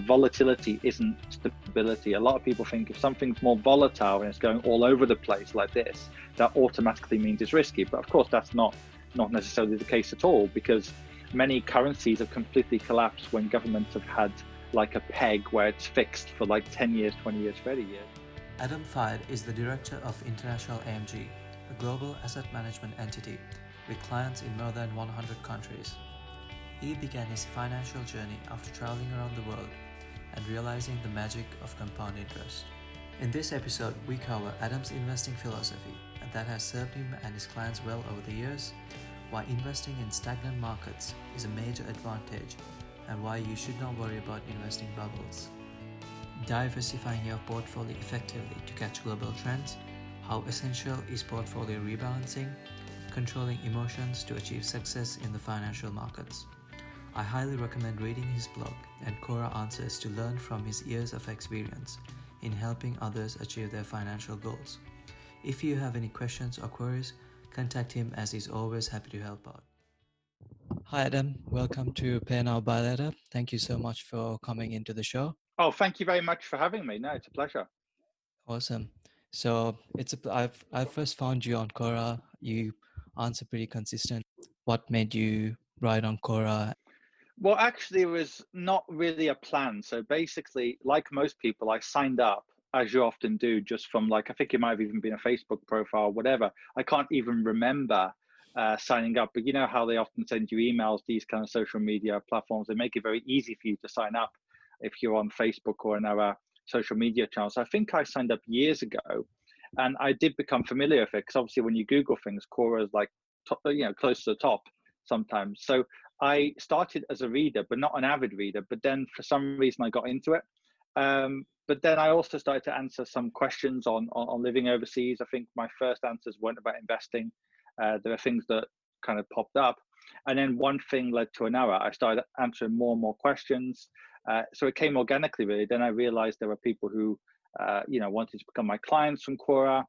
volatility isn't stability. A lot of people think if something's more volatile and it's going all over the place like this, that automatically means it's risky. But of course, that's not not necessarily the case at all because many currencies have completely collapsed when governments have had like a peg where it's fixed for like 10 years, 20 years, 30 years. Adam Fayed is the director of International AMG, a global asset management entity with clients in more than 100 countries. He began his financial journey after traveling around the world and realizing the magic of compound interest. In this episode, we cover Adam's investing philosophy and that has served him and his clients well over the years, why investing in stagnant markets is a major advantage, and why you should not worry about investing bubbles. Diversifying your portfolio effectively to catch global trends, how essential is portfolio rebalancing, controlling emotions to achieve success in the financial markets. I highly recommend reading his blog and Quora Answers to learn from his years of experience in helping others achieve their financial goals. If you have any questions or queries, contact him as he's always happy to help out. Hi, Adam. Welcome to Pay Now Buy Later. Thank you so much for coming into the show. Oh, thank you very much for having me. No, it's a pleasure. Awesome. So it's a, I've I first found you on Quora. You answer pretty consistent. What made you write on Quora well, actually, it was not really a plan. So basically, like most people, I signed up as you often do, just from like I think it might have even been a Facebook profile, whatever. I can't even remember uh, signing up, but you know how they often send you emails. These kind of social media platforms they make it very easy for you to sign up if you're on Facebook or another social media channels. I think I signed up years ago, and I did become familiar with it because obviously when you Google things, Quora is like top, you know close to the top sometimes. So I started as a reader, but not an avid reader. But then for some reason, I got into it. Um, but then I also started to answer some questions on, on, on living overseas. I think my first answers weren't about investing. Uh, there are things that kind of popped up, and then one thing led to another. I started answering more and more questions. Uh, so it came organically, really. Then I realized there were people who, uh, you know, wanted to become my clients from Quora.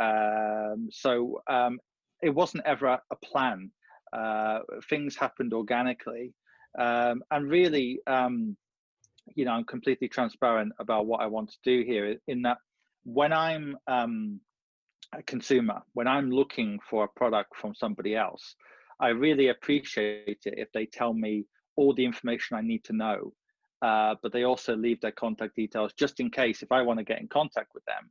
Um, so um, it wasn't ever a plan uh, things happened organically. Um, and really, um, you know, I'm completely transparent about what I want to do here in that when I'm um, a consumer, when I'm looking for a product from somebody else, I really appreciate it if they tell me all the information I need to know. Uh, but they also leave their contact details just in case if I want to get in contact with them.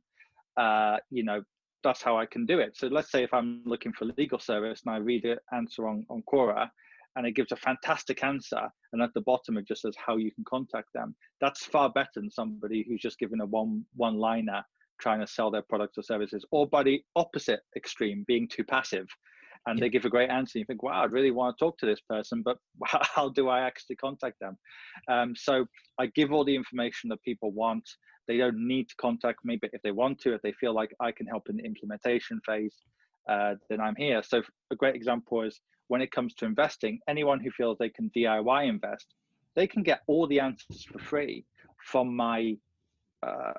Uh, you know, that's how I can do it. So let's say if I'm looking for legal service and I read an answer on, on Quora and it gives a fantastic answer and at the bottom it just says how you can contact them. That's far better than somebody who's just given a one one liner trying to sell their products or services, or by the opposite extreme, being too passive. And yeah. they give a great answer. And you think, wow, I'd really want to talk to this person, but how do I actually contact them? Um, so I give all the information that people want. They don't need to contact me, but if they want to, if they feel like I can help in the implementation phase, uh, then I'm here. So a great example is when it comes to investing, anyone who feels they can DIY invest, they can get all the answers for free from my uh,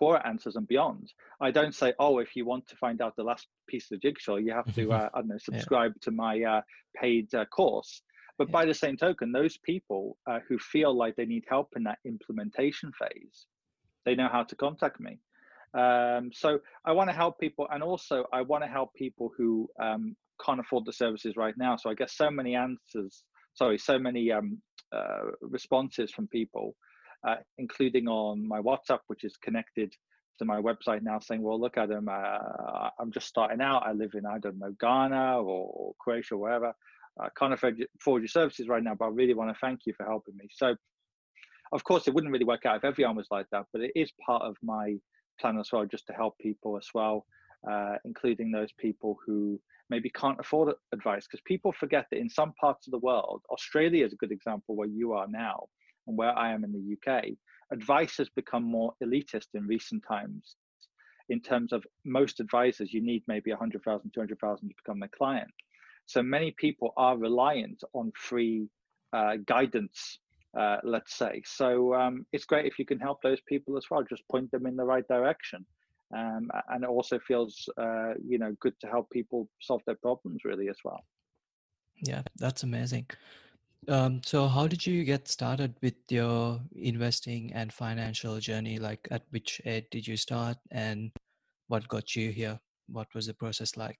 Quora answers and beyond. I don't say, oh, if you want to find out the last piece of the jigsaw, you have to, uh, I don't know, subscribe yeah. to my uh, paid uh, course. But yeah. by the same token, those people uh, who feel like they need help in that implementation phase, they know how to contact me. Um, so I want to help people, and also I want to help people who um, can't afford the services right now. So I get so many answers, sorry, so many um, uh, responses from people, uh, including on my WhatsApp, which is connected to my website now, saying, "Well, look, Adam, uh, I'm just starting out. I live in I don't know Ghana or Croatia, or wherever. I can't afford your services right now, but I really want to thank you for helping me." So of course, it wouldn't really work out if everyone was like that, but it is part of my plan as well, just to help people as well, uh, including those people who maybe can't afford advice. Because people forget that in some parts of the world, Australia is a good example where you are now and where I am in the UK, advice has become more elitist in recent times. In terms of most advisors, you need maybe 100,000, 200,000 to become their client. So many people are reliant on free uh, guidance uh, let's say. So um, it's great if you can help those people as well, just point them in the right direction. Um, and it also feels, uh, you know, good to help people solve their problems really as well. Yeah, that's amazing. Um, so, how did you get started with your investing and financial journey? Like, at which age did you start, and what got you here? What was the process like?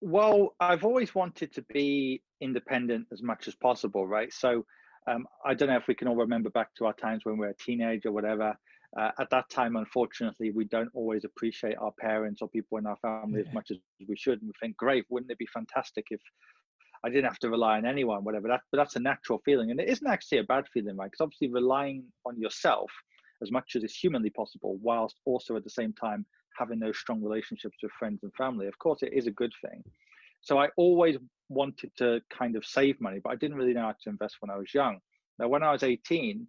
Well, I've always wanted to be independent as much as possible, right? So, um, I don't know if we can all remember back to our times when we were a teenager or whatever. Uh, at that time, unfortunately, we don't always appreciate our parents or people in our family yeah. as much as we should. And we think, great, wouldn't it be fantastic if I didn't have to rely on anyone, whatever. That, but that's a natural feeling, and it isn't actually a bad feeling, right? Because obviously, relying on yourself as much as is humanly possible, whilst also at the same time having those strong relationships with friends and family, of course, it is a good thing. So I always wanted to kind of save money, but I didn't really know how to invest when I was young. Now, when I was 18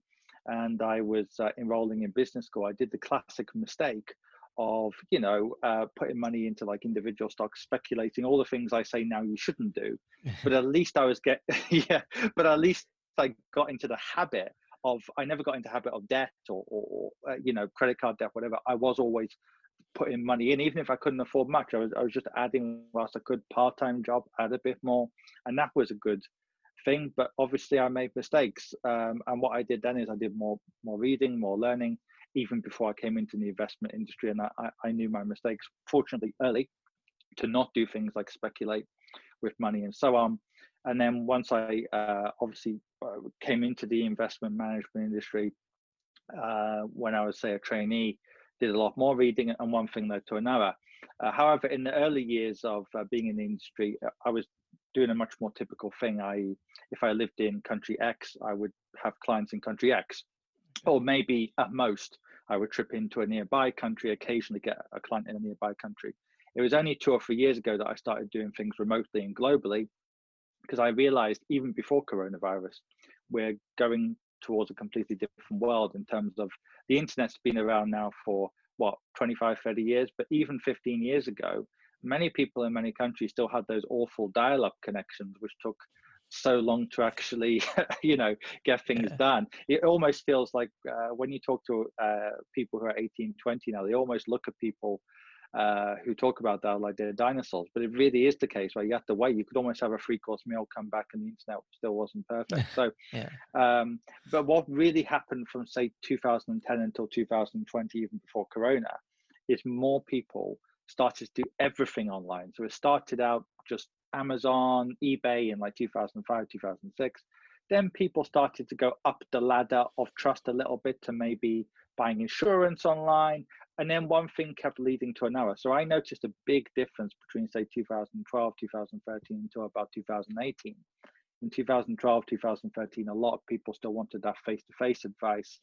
and I was uh, enrolling in business school, I did the classic mistake of you know uh, putting money into like individual stocks speculating all the things i say now you shouldn't do but at least i was get yeah but at least i got into the habit of i never got into habit of debt or, or uh, you know credit card debt whatever i was always putting money in even if i couldn't afford much i was, I was just adding whilst i could part-time job add a bit more and that was a good thing but obviously i made mistakes um, and what i did then is i did more more reading more learning even before I came into the investment industry. And I, I knew my mistakes, fortunately, early to not do things like speculate with money and so on. And then once I uh, obviously uh, came into the investment management industry, uh, when I was, say, a trainee, did a lot more reading, and one thing led to another. Uh, however, in the early years of uh, being in the industry, uh, I was doing a much more typical thing. I, if I lived in country X, I would have clients in country X or maybe at most I would trip into a nearby country, occasionally get a client in a nearby country. It was only two or three years ago that I started doing things remotely and globally because I realized even before coronavirus, we're going towards a completely different world in terms of the internet's been around now for what 25 30 years but even 15 years ago many people in many countries still had those awful dial-up connections which took so long to actually you know get things yeah. done it almost feels like uh, when you talk to uh, people who are 18 20 now they almost look at people uh, who talk about that like they're dinosaurs but it really is the case where you have to wait you could almost have a free course meal come back and the internet still wasn't perfect so yeah. um, but what really happened from say 2010 until 2020 even before corona is more people started to do everything online so it started out just Amazon, eBay in like 2005, 2006. Then people started to go up the ladder of trust a little bit to maybe buying insurance online. And then one thing kept leading to another. So I noticed a big difference between, say, 2012, 2013 until about 2018. In 2012, 2013, a lot of people still wanted that face to face advice.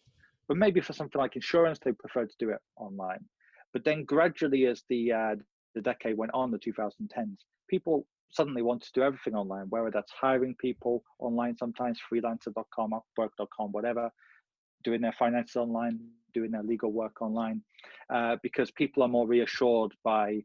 But maybe for something like insurance, they preferred to do it online. But then gradually, as the uh, the decade went on, the 2010s, people suddenly want to do everything online, whether that's hiring people online, sometimes freelancer.com, upwork.com, whatever, doing their finances online, doing their legal work online, uh, because people are more reassured by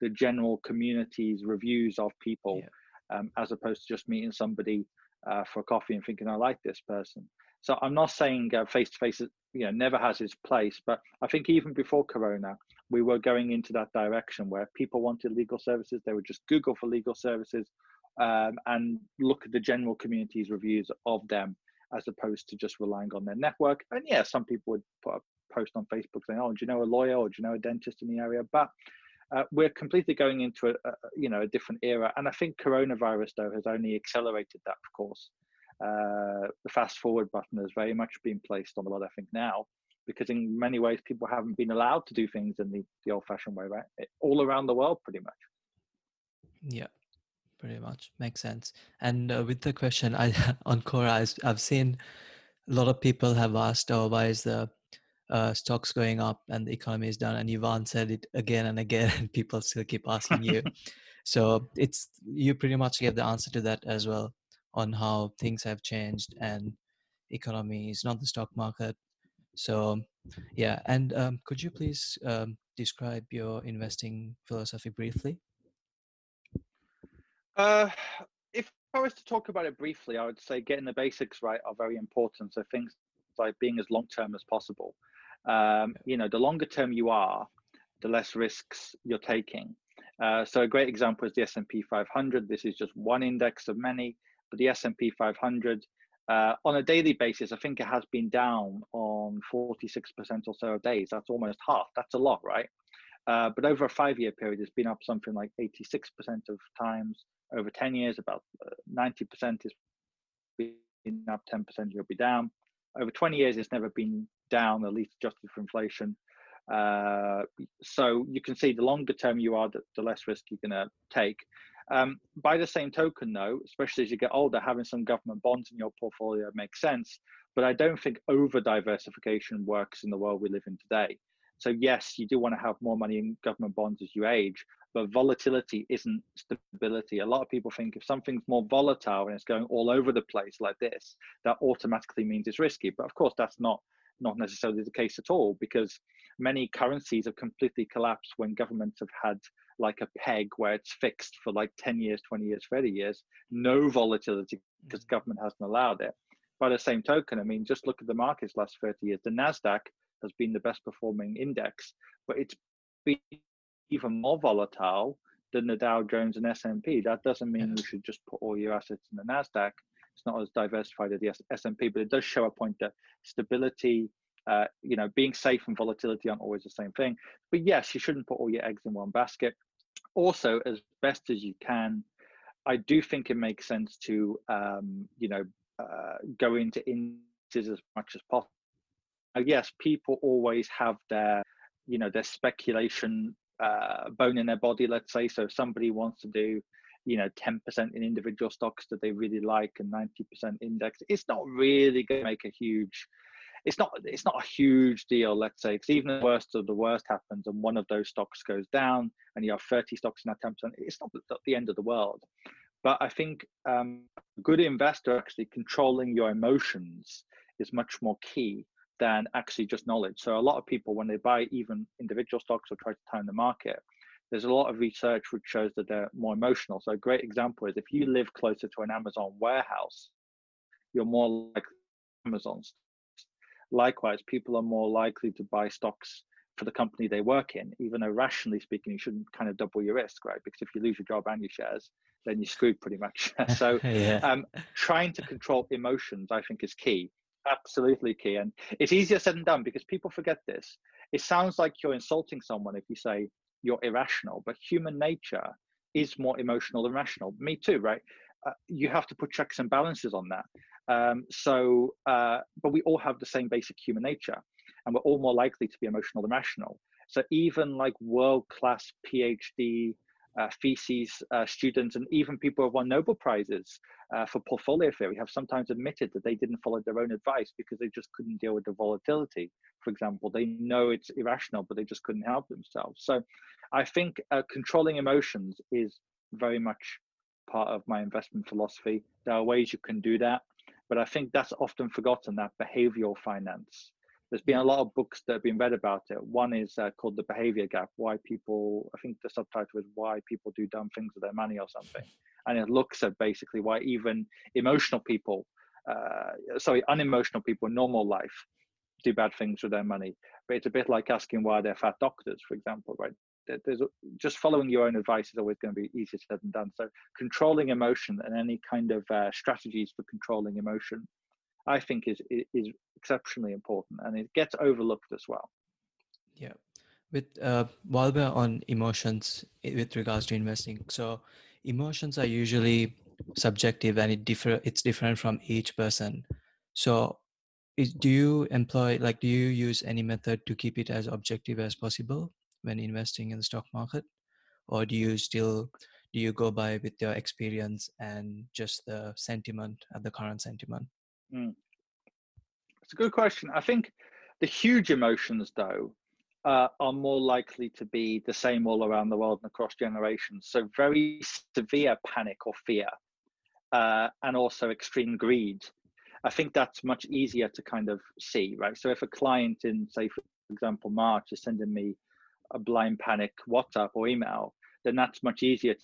the general community's reviews of people, yeah. um, as opposed to just meeting somebody uh, for coffee and thinking, I like this person. So I'm not saying face to face, you know, never has its place, but I think even before Corona, we were going into that direction where people wanted legal services. They would just Google for legal services um, and look at the general community's reviews of them as opposed to just relying on their network. And yeah, some people would put a post on Facebook saying, "Oh, do you know a lawyer or do you know a dentist in the area?" But uh, we're completely going into a, a, you know a different era, and I think coronavirus though has only accelerated that. Of course, uh, the fast forward button has very much been placed on the world. I think now, because in many ways people haven't been allowed to do things in the, the old fashioned way, right? all around the world, pretty much. Yeah, pretty much makes sense. And uh, with the question, I on Quora, I've seen a lot of people have asked, "Oh, why is the uh, stocks going up and the economy is down?" And you've answered it again and again, and people still keep asking you. so it's you pretty much gave the answer to that as well on how things have changed and economy is not the stock market so, yeah, and um, could you please um, describe your investing philosophy briefly? Uh, if I was to talk about it briefly, I would say getting the basics right are very important. So things like being as long term as possible. Um, you know, the longer term you are, the less risks you're taking. Uh, so a great example is the S&P 500. This is just one index of many, but the S&P 500 uh, on a daily basis, I think it has been down on 46% or so of days. That's almost half. That's a lot, right? Uh, but over a five-year period, it's been up something like 86% of times. Over 10 years, about 90% uh, is up 10%, you'll be down. Over 20 years, it's never been down, at least adjusted for inflation. Uh, so you can see the longer term you are, the, the less risk you're going to take. Um, by the same token, though, especially as you get older, having some government bonds in your portfolio makes sense. But I don't think over diversification works in the world we live in today. So, yes, you do want to have more money in government bonds as you age, but volatility isn't stability. A lot of people think if something's more volatile and it's going all over the place like this, that automatically means it's risky. But of course, that's not not necessarily the case at all because many currencies have completely collapsed when governments have had like a peg where it's fixed for like 10 years 20 years 30 years no volatility because mm-hmm. government hasn't allowed it by the same token i mean just look at the markets last 30 years the nasdaq has been the best performing index but it's been even more volatile than the dow jones and s&p that doesn't mean you should just put all your assets in the nasdaq it's not as diversified as the s&p but it does show a point that stability uh, you know, being safe and volatility aren't always the same thing. But yes, you shouldn't put all your eggs in one basket. Also, as best as you can, I do think it makes sense to, um, you know, uh, go into indices as much as possible. Yes, people always have their, you know, their speculation uh, bone in their body. Let's say, so if somebody wants to do, you know, 10% in individual stocks that they really like and 90% index, it's not really going to make a huge it's not it's not a huge deal let's say. Because even the worst of the worst happens and one of those stocks goes down and you have 30 stocks in that 10% it's not the end of the world. But i think um, a good investor actually controlling your emotions is much more key than actually just knowledge so a lot of people when they buy even individual stocks or try to time the market there's a lot of research which shows that they're more emotional so a great example is if you live closer to an amazon warehouse you're more like Amazon Likewise, people are more likely to buy stocks for the company they work in, even though rationally speaking, you shouldn't kind of double your risk, right? Because if you lose your job and your shares, then you're screwed pretty much. so yeah. um, trying to control emotions, I think, is key. Absolutely key. And it's easier said than done because people forget this. It sounds like you're insulting someone if you say you're irrational, but human nature is more emotional than rational. Me too, right? Uh, you have to put checks and balances on that. Um, so, uh, but we all have the same basic human nature, and we're all more likely to be emotional than rational. So even like world-class PhD uh, theses uh, students and even people who won Nobel prizes uh, for portfolio theory have sometimes admitted that they didn't follow their own advice because they just couldn't deal with the volatility. For example, they know it's irrational, but they just couldn't help themselves. So I think uh, controlling emotions is very much part of my investment philosophy. There are ways you can do that. But I think that's often forgotten that behavioral finance. There's been a lot of books that have been read about it. One is uh, called The Behavior Gap Why People, I think the subtitle is Why People Do Dumb Things with Their Money or something. And it looks at basically why even emotional people, uh, sorry, unemotional people in normal life do bad things with their money. But it's a bit like asking why they're fat doctors, for example, right? there's just following your own advice is always going to be easier said than done. So controlling emotion and any kind of uh, strategies for controlling emotion, I think is is exceptionally important, and it gets overlooked as well. Yeah, with uh, while we're on emotions with regards to investing, so emotions are usually subjective and it differ. It's different from each person. So is, do you employ like do you use any method to keep it as objective as possible when investing in the stock market or do you still do you go by with your experience and just the sentiment at the current sentiment mm. it's a good question i think the huge emotions though uh, are more likely to be the same all around the world and across generations so very severe panic or fear uh, and also extreme greed i think that's much easier to kind of see right so if a client in say for example march is sending me a blind panic WhatsApp or email, then that's much easier to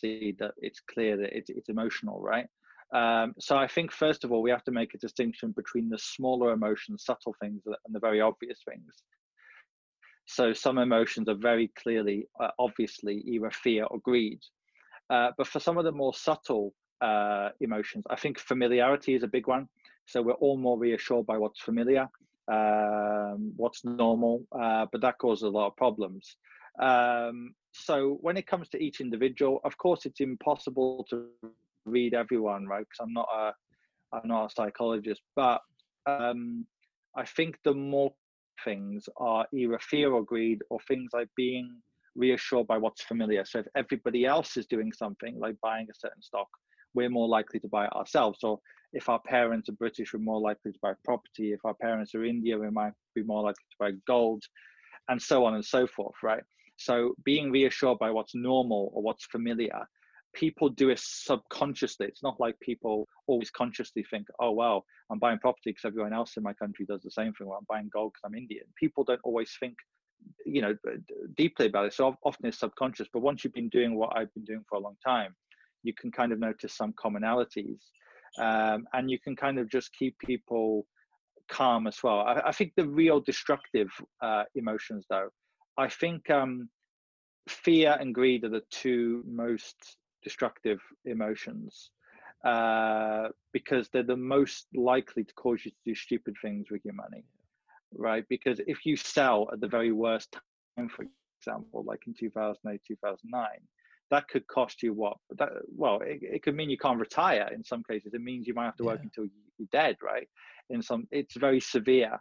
see that it's clear that it's, it's emotional, right? Um, so I think first of all we have to make a distinction between the smaller emotions, subtle things, and the very obvious things. So some emotions are very clearly, uh, obviously, either fear or greed. Uh, but for some of the more subtle uh, emotions, I think familiarity is a big one. So we're all more reassured by what's familiar, um, what's normal, uh, but that causes a lot of problems. Um, so when it comes to each individual, of course, it's impossible to read everyone, right? Because I'm not a, I'm not a psychologist, but um, I think the more things are either fear or greed or things like being reassured by what's familiar. So if everybody else is doing something like buying a certain stock, we're more likely to buy it ourselves. Or if our parents are British, we're more likely to buy property. If our parents are India, we might be more likely to buy gold, and so on and so forth, right? So being reassured by what's normal or what's familiar, people do it subconsciously. It's not like people always consciously think, oh, well, I'm buying property because everyone else in my country does the same thing. I'm buying gold because I'm Indian. People don't always think, you know, deeply about it. So often it's subconscious. But once you've been doing what I've been doing for a long time, you can kind of notice some commonalities. Um, and you can kind of just keep people calm as well. I, I think the real destructive uh, emotions, though, I think um, fear and greed are the two most destructive emotions uh, because they're the most likely to cause you to do stupid things with your money, right? Because if you sell at the very worst time, for example, like in 2008, 2009, that could cost you what? That, well, it, it could mean you can't retire in some cases. It means you might have to work yeah. until you're dead, right? In some, it's very severe.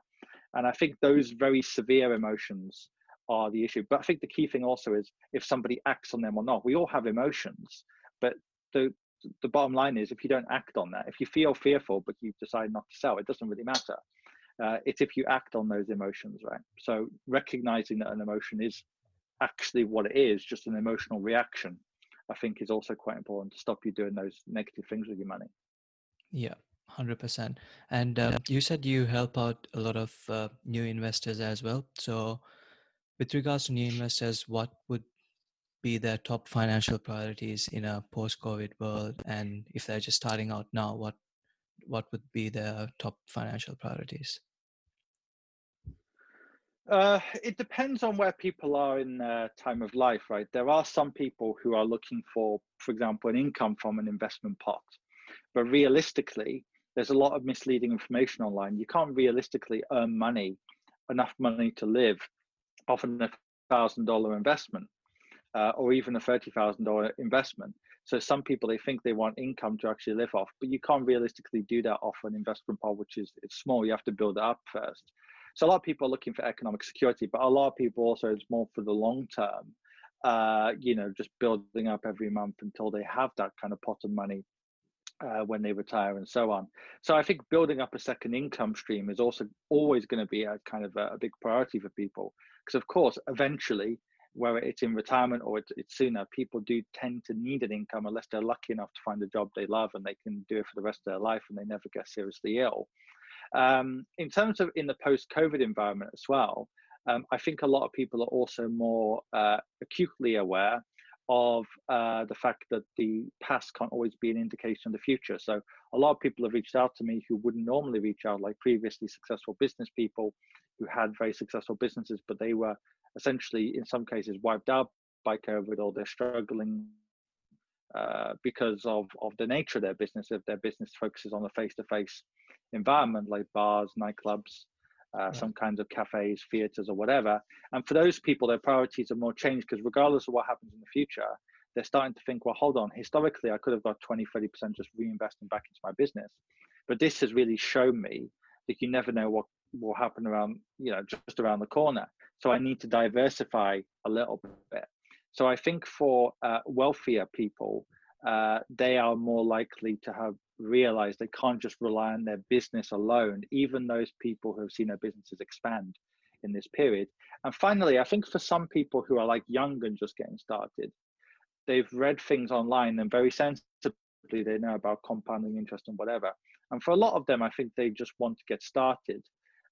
And I think those very severe emotions are the issue. But I think the key thing also is if somebody acts on them or not. We all have emotions, but the the bottom line is if you don't act on that, if you feel fearful but you decide not to sell, it doesn't really matter. Uh, it's if you act on those emotions, right? So recognizing that an emotion is actually what it is, just an emotional reaction, I think is also quite important to stop you doing those negative things with your money. Yeah, 100%. And um, you said you help out a lot of uh, new investors as well. So with regards to new investors, what would be their top financial priorities in a post-COVID world? And if they're just starting out now, what what would be their top financial priorities? Uh, it depends on where people are in their time of life, right? There are some people who are looking for, for example, an income from an investment pot. But realistically, there's a lot of misleading information online. You can't realistically earn money, enough money to live often a thousand dollar investment uh, or even a thirty thousand dollar investment. So some people they think they want income to actually live off, but you can't realistically do that off an investment pot, which is it's small. You have to build it up first. So a lot of people are looking for economic security, but a lot of people also it's more for the long term. Uh, you know, just building up every month until they have that kind of pot of money uh, when they retire and so on. So I think building up a second income stream is also always going to be a kind of a, a big priority for people because of course eventually whether it's in retirement or it's, it's, sooner people do tend to need an income unless they're lucky enough to find a job they love and they can do it for the rest of their life and they never get seriously ill um, in terms of in the post-covid environment as well um, i think a lot of people are also more uh, acutely aware of uh, the fact that the past can't always be an indication of the future. So a lot of people have reached out to me who wouldn't normally reach out, like previously successful business people who had very successful businesses, but they were essentially in some cases wiped out by COVID or they're struggling uh, because of, of the nature of their business. If their business focuses on a face-to-face environment like bars, nightclubs, uh, right. some kinds of cafes, theaters, or whatever. And for those people, their priorities are more changed because regardless of what happens in the future, they're starting to think, well, hold on, historically, I could have got 20, 30% just reinvesting back into my business. But this has really shown me that you never know what will happen around, you know, just around the corner. So I need to diversify a little bit. So I think for uh, wealthier people, uh, they are more likely to have realized they can't just rely on their business alone, even those people who have seen their businesses expand in this period. And finally, I think for some people who are like young and just getting started, they've read things online and very sensibly they know about compounding interest and whatever. And for a lot of them, I think they just want to get started.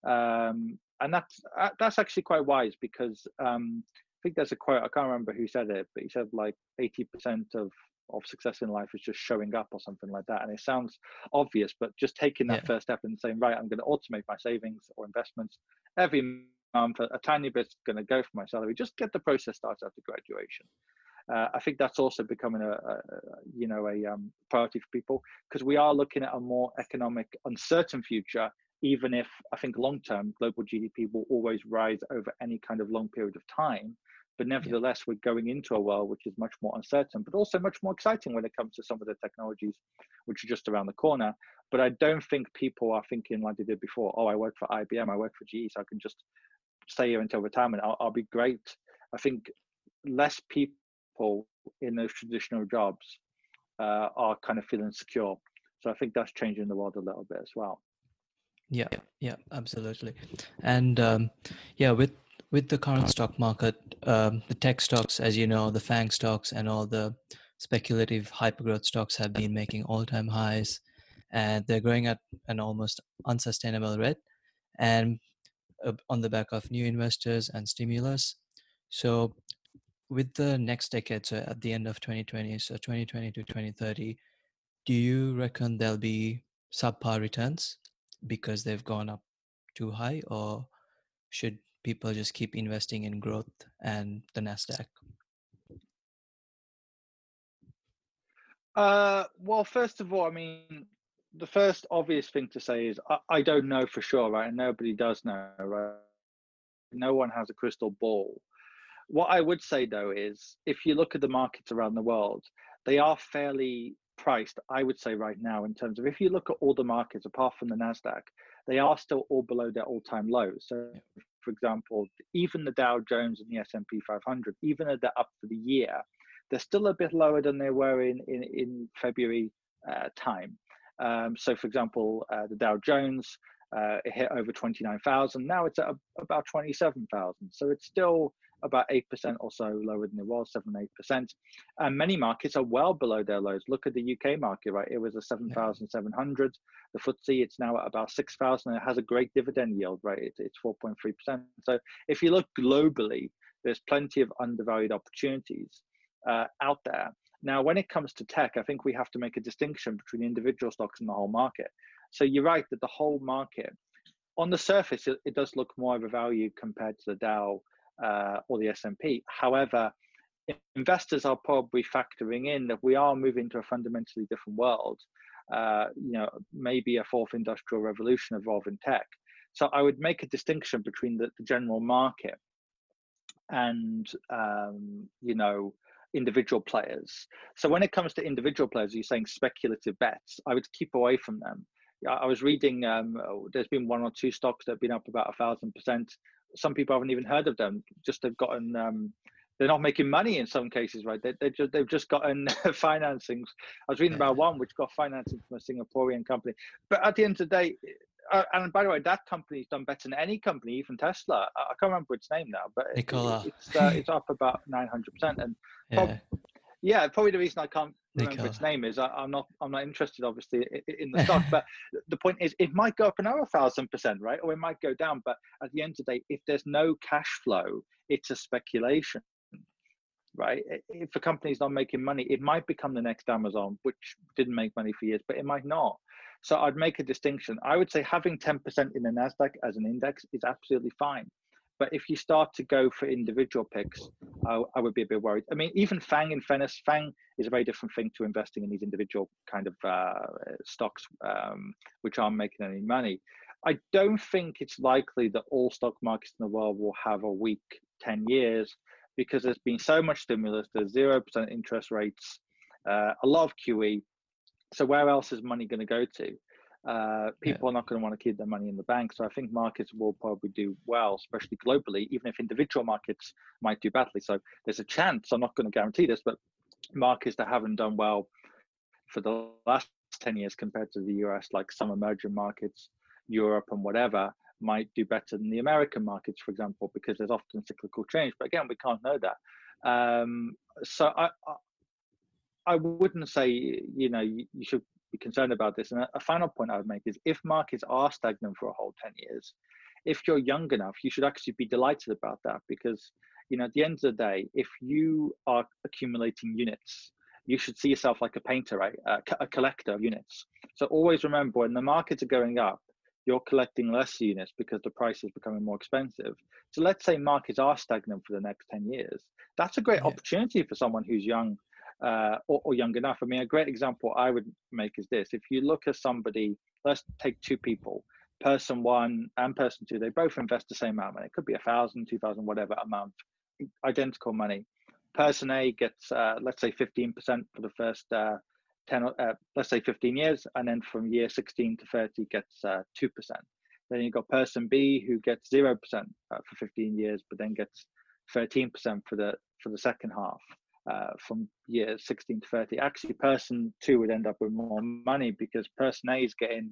Um, and that's uh, that's actually quite wise because um, I think there's a quote I can't remember who said it, but he said like 80% of of success in life is just showing up or something like that. And it sounds obvious, but just taking that yeah. first step and saying, right, I'm going to automate my savings or investments every month, a, a tiny bit's going to go for my salary. Just get the process started after graduation. Uh, I think that's also becoming a, a you know a um, priority for people because we are looking at a more economic uncertain future. Even if I think long term global GDP will always rise over any kind of long period of time, but nevertheless we're going into a world which is much more uncertain, but also much more exciting when it comes to some of the technologies which are just around the corner. But I don't think people are thinking like they did before. Oh, I work for IBM, I work for GE, so I can just stay here until retirement. I'll, I'll be great. I think less people in those traditional jobs uh, are kind of feeling secure. So I think that's changing the world a little bit as well. Yeah, yeah, absolutely. And um, yeah, with with the current stock market, um, the tech stocks, as you know, the FANG stocks and all the speculative hypergrowth stocks have been making all-time highs, and they're growing at an almost unsustainable rate, and uh, on the back of new investors and stimulus. So with the next decade, so at the end of 2020, so 2020 to 2030, do you reckon there'll be subpar returns because they've gone up too high, or should people just keep investing in growth and the Nasdaq? Uh, well, first of all, I mean, the first obvious thing to say is I, I don't know for sure, right? And nobody does know, right? No one has a crystal ball. What I would say though is if you look at the markets around the world, they are fairly priced, I would say right now, in terms of if you look at all the markets apart from the NASDAQ, they are still all below their all-time lows. So for example, even the Dow Jones and the S&P 500, even though they're up for the year, they're still a bit lower than they were in, in, in February uh, time. Um, so for example, uh, the Dow Jones, uh, it hit over 29,000. Now it's at about 27,000. So it's still about 8% or so lower than it was, 7 8%. And many markets are well below their lows. Look at the UK market, right? It was a 7,700. The FTSE, it's now at about 6,000. It has a great dividend yield, right? It, it's 4.3%. So if you look globally, there's plenty of undervalued opportunities uh, out there. Now, when it comes to tech, I think we have to make a distinction between individual stocks and the whole market. So you're right that the whole market, on the surface, it, it does look more of a value compared to the Dow uh, or the S&P. However, investors are probably factoring in that we are moving to a fundamentally different world. Uh, you know, maybe a fourth industrial revolution involving tech. So I would make a distinction between the, the general market and um, you know individual players. So when it comes to individual players, you're saying speculative bets. I would keep away from them. I was reading. Um, there's been one or two stocks that have been up about a thousand percent some people haven't even heard of them. Just they've gotten um, they're not making money in some cases, right? They, they just, they've just gotten financings. I was reading about one which got financing from a Singaporean company. But at the end of the day, uh, and by the way, that company's done better than any company, even Tesla. I, I can't remember its name now, but. It, it's uh, it's up about nine hundred percent. And yeah. yeah, probably the reason I can't remember its name is. I, am not I'm not interested obviously in the stock but the point is it might go up another thousand percent right? Or it might go down but at the end of the day if there's no cash flow it's a speculation right? If a company's not making money it might become the next amazon which didn't make money for years but it might not. So i'd make a distinction. I would say having 10% in the nasdaq as an index is absolutely fine but if you start to go for individual picks, I, I would be a bit worried. I mean, even Fang and Fennis, Fang is a very different thing to investing in these individual kind of uh, stocks um, which aren't making any money. I don't think it's likely that all stock markets in the world will have a weak 10 years because there's been so much stimulus, there's 0% interest rates, uh, a lot of QE. So where else is money going to go to? Uh, people yeah. are not going to want to keep their money in the bank. So I think markets will probably do well, especially globally, even if individual markets might do badly. So there's a chance, I'm not going to guarantee this, but markets that haven't done well for the last 10 years compared to the US, like some emerging markets, Europe and whatever, might do better than the American markets, for example, because there's often cyclical change. But again, we can't know that. Um, so I, I, I wouldn't say you know you, you should be concerned about this. And a, a final point I would make is if markets are stagnant for a whole 10 years, if you're young enough, you should actually be delighted about that because, you know, at the end of the day, if you are accumulating units, you should see yourself like a painter, right? A, a collector of units. So always remember when the markets are going up, you're collecting less units because the price is becoming more expensive. So let's say markets are stagnant for the next 10 years. That's a great yeah. opportunity for someone who's young uh, or, or, young enough. I mean, a great example I would make is this. If you look at somebody, let's take two people, person one and person two, they both invest the same amount. It could be a thousand, two thousand, whatever amount, identical money. Person A gets, uh, let's say 15% for the first uh, 10, uh, let's say 15 years, and then from year 16 to 30 gets uh, 2%. Then you've got person B who gets 0% uh, for 15 years, but then gets 13% for the for the second half uh, from year 16 to 30. Actually, person two would end up with more money because person A is getting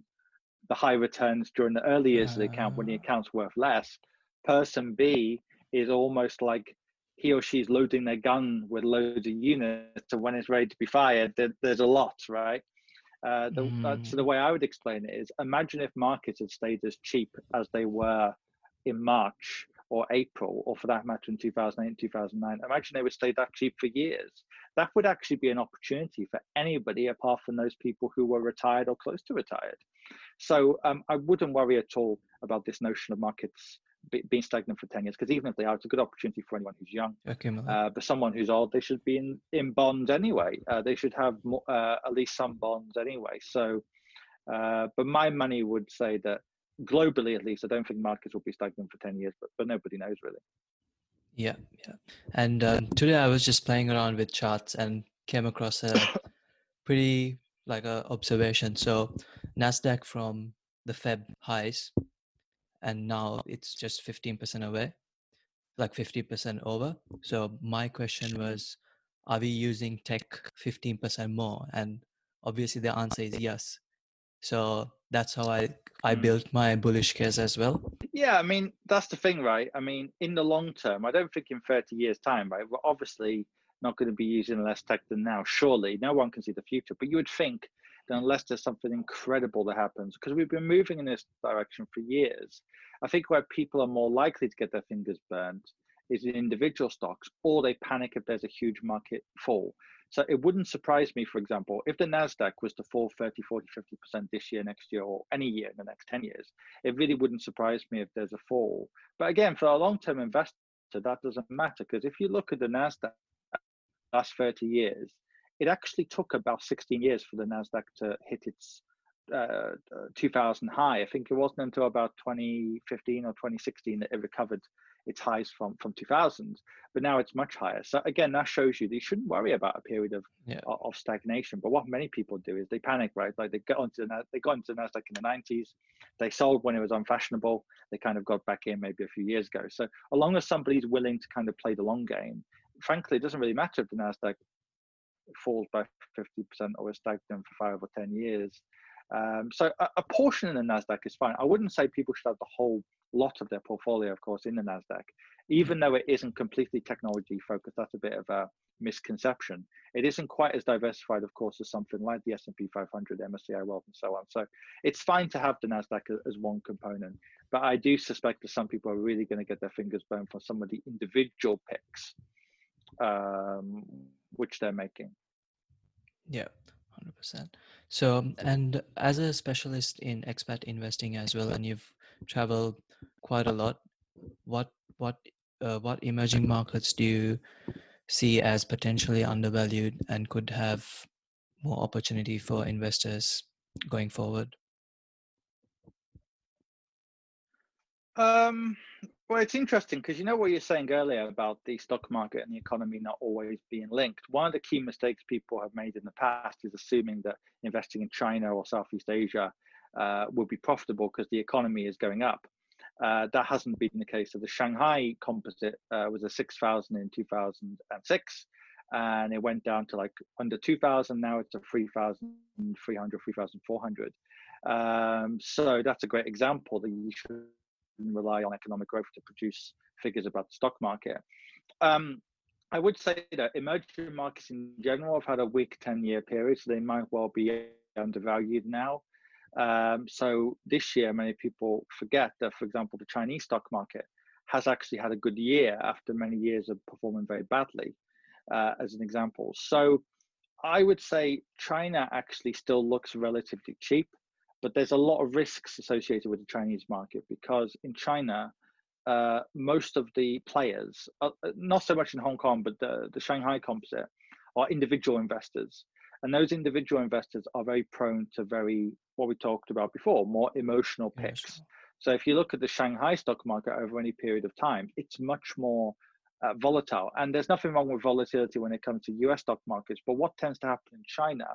the high returns during the early years of the account when the ah. account's worth less. Person B is almost like he or she's loading their gun with loads of units, so when it's ready to be fired, there, there's a lot, right? Uh, the, mm. uh, so the way I would explain it is: imagine if markets had stayed as cheap as they were in March or April, or for that matter in 2008 and 2009. Imagine they would stay that cheap for years. That would actually be an opportunity for anybody apart from those people who were retired or close to retired. So um, I wouldn't worry at all about this notion of markets being stagnant for 10 years because even if they are it's a good opportunity for anyone who's young okay, uh, but someone who's old they should be in, in bonds anyway uh, they should have more, uh, at least some bonds anyway so uh, but my money would say that globally at least i don't think markets will be stagnant for 10 years but, but nobody knows really. Yeah yeah. And um, today i was just playing around with charts and came across a pretty like a observation. So nasdaq from the feb highs and now it's just 15% away like 50% over. So my question was are we using tech 15% more? And obviously the answer is yes so that's how i i hmm. built my bullish case as well. Yeah i mean that's the thing right? I mean in the long term i don't think in 30 years time right we're obviously not going to be using less tech than now surely. No one can see the future. But you would think that unless there's something incredible that happens because we've been moving in this direction for years i think where people are more likely to get their fingers burnt is in individual stocks or they panic if there's a huge market fall so it wouldn't surprise me for example if the nasdaq was to fall 30 40 50% this year next year or any year in the next 10 years it really wouldn't surprise me if there's a fall but again for a long-term investor that doesn't matter because if you look at the nasdaq last 30 years it actually took about 16 years for the Nasdaq to hit its uh 2000 high. I think it wasn't until about 2015 or 2016 that it recovered its highs from from 2000. But now it's much higher. So again, that shows you that you shouldn't worry about a period of yeah. of stagnation. But what many people do is they panic, right? Like they got onto the they got into the Nasdaq in the 90s. They sold when it was unfashionable. They kind of got back in maybe a few years ago. So as long as somebody's willing to kind of play the long game, frankly, it doesn't really matter if the Nasdaq falls by 50% or is stagnant for five or 10 years. Um, so a, a, portion in the Nasdaq is fine. I wouldn't say people should have the whole lot of their portfolio, of course, in the Nasdaq, even though it isn't completely technology focused. That's a bit of a misconception. It isn't quite as diversified, of course, as something like the S&P 500, MSCI World, and so on. So it's fine to have the Nasdaq as one component, but I do suspect that some people are really going to get their fingers burned for some of the individual picks um, which they're making. Yeah, 100%. So, and as a specialist in expat investing as well, and you've traveled quite a lot, what what uh, what emerging markets do you see as potentially undervalued and could have more opportunity for investors going forward? Um, well, it's interesting because you know what you're saying earlier about the stock market and the economy not always being linked. One of the key mistakes people have made in the past is assuming that investing in China or Southeast Asia uh, will be profitable because the economy is going up. Uh, that hasn't been the case. So the Shanghai composite uh, was a 6,000 in 2006, and it went down to like under 2,000. Now it's a 3,300, 3,400. Um, so that's a great example that you shouldn't rely on economic growth to produce figures about the stock market. Um, I would say that emerging markets in general have had a weak 10 year period, so they might well be undervalued now. Um, so this year, many people forget that, for example, the Chinese stock market has actually had a good year after many years of performing very badly, uh, as an example. So I would say China actually still looks relatively cheap. but there's a lot of risks associated with the Chinese market because in China, uh, most of the players, uh, not so much in Hong Kong, but the, the Shanghai composite, are individual investors. And those individual investors are very prone to very, what we talked about before, more emotional picks. So if you look at the Shanghai stock market over any period of time, it's much more uh, volatile. And there's nothing wrong with volatility when it comes to US stock markets. But what tends to happen in China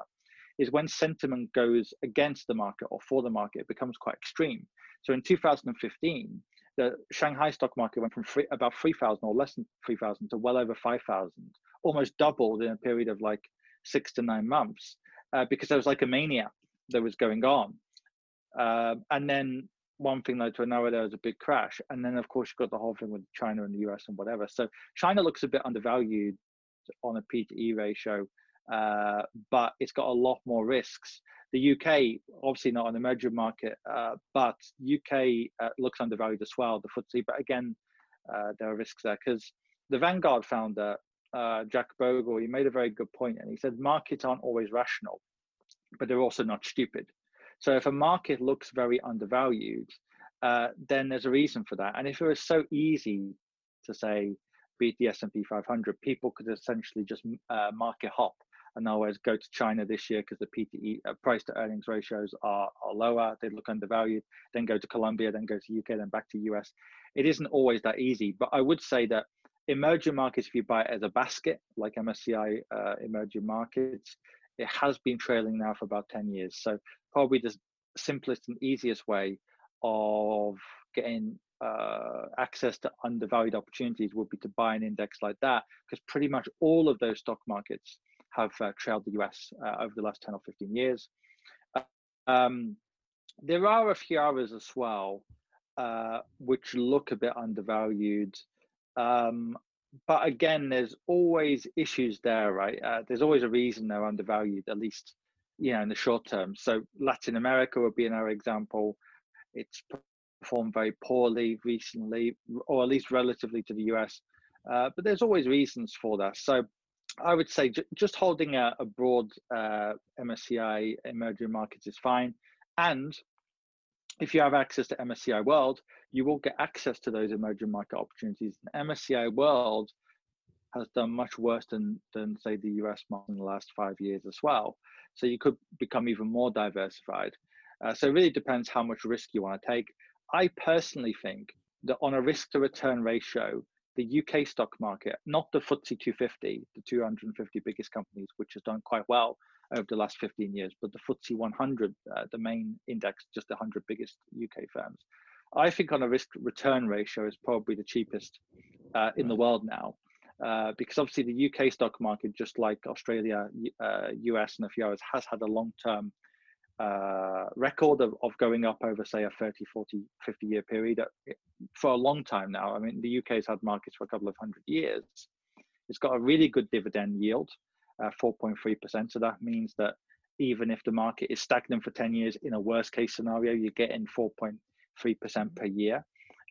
is when sentiment goes against the market or for the market, it becomes quite extreme. So in 2015, the Shanghai stock market went from free, about 3,000 or less than 3,000 to well over 5,000, almost doubled in a period of like six to nine months, uh, because there was like a mania that was going on. Uh, and then one thing led to another, there was a big crash. And then, of course, you've got the whole thing with China and the US and whatever. So China looks a bit undervalued on a P to E ratio uh, but it's got a lot more risks. The UK, obviously not an emerging market, uh, but UK uh, looks undervalued as well, the FTSE. But again, uh, there are risks there because the Vanguard founder, uh, Jack Bogle, he made a very good point, and he said markets aren't always rational, but they're also not stupid. So if a market looks very undervalued, uh, then there's a reason for that. And if it was so easy to say beat the S&P 500, people could essentially just market hop and words, go to China this year because the PTE uh, price to earnings ratios are, are lower, they look undervalued, then go to Colombia, then go to UK, then back to US. It isn't always that easy, but I would say that emerging markets, if you buy it as a basket, like MSCI uh, emerging markets, it has been trailing now for about 10 years. So probably the simplest and easiest way of getting uh, access to undervalued opportunities would be to buy an index like that, because pretty much all of those stock markets have uh, trailed the US uh, over the last 10 or 15 years. Um, there are a few others as well, uh, which look a bit undervalued. Um, but again, there's always issues there, right? Uh, there's always a reason they're undervalued, at least, you know, in the short term. So Latin America would be another example. It's performed very poorly recently, or at least relatively to the US. Uh, but there's always reasons for that. So I would say just holding a, a broad uh, MSCI emerging markets is fine. And if you have access to MSCI World, you will get access to those emerging market opportunities. And MSCI World has done much worse than, than say the US market in the last five years as well. So you could become even more diversified. Uh, so it really depends how much risk you want to take. I personally think that on a risk to return ratio, the UK stock market, not the FTSE 250, the 250 biggest companies, which has done quite well over the last 15 years, but the FTSE 100, uh, the main index, just the 100 biggest UK firms. I think on a risk return ratio is probably the cheapest uh, in the world now. Uh, because obviously the UK stock market, just like Australia, US, uh, and a few others, has had a long term uh, record of, of going up over, say, a 30, 40, 50 year period uh, for a long time now. I mean, the UK has had markets for a couple of hundred years. It's got a really good dividend yield, 4.3%. So that means that even if the market is stagnant for 10 years, in a worst case scenario, you're getting 4.3% per year.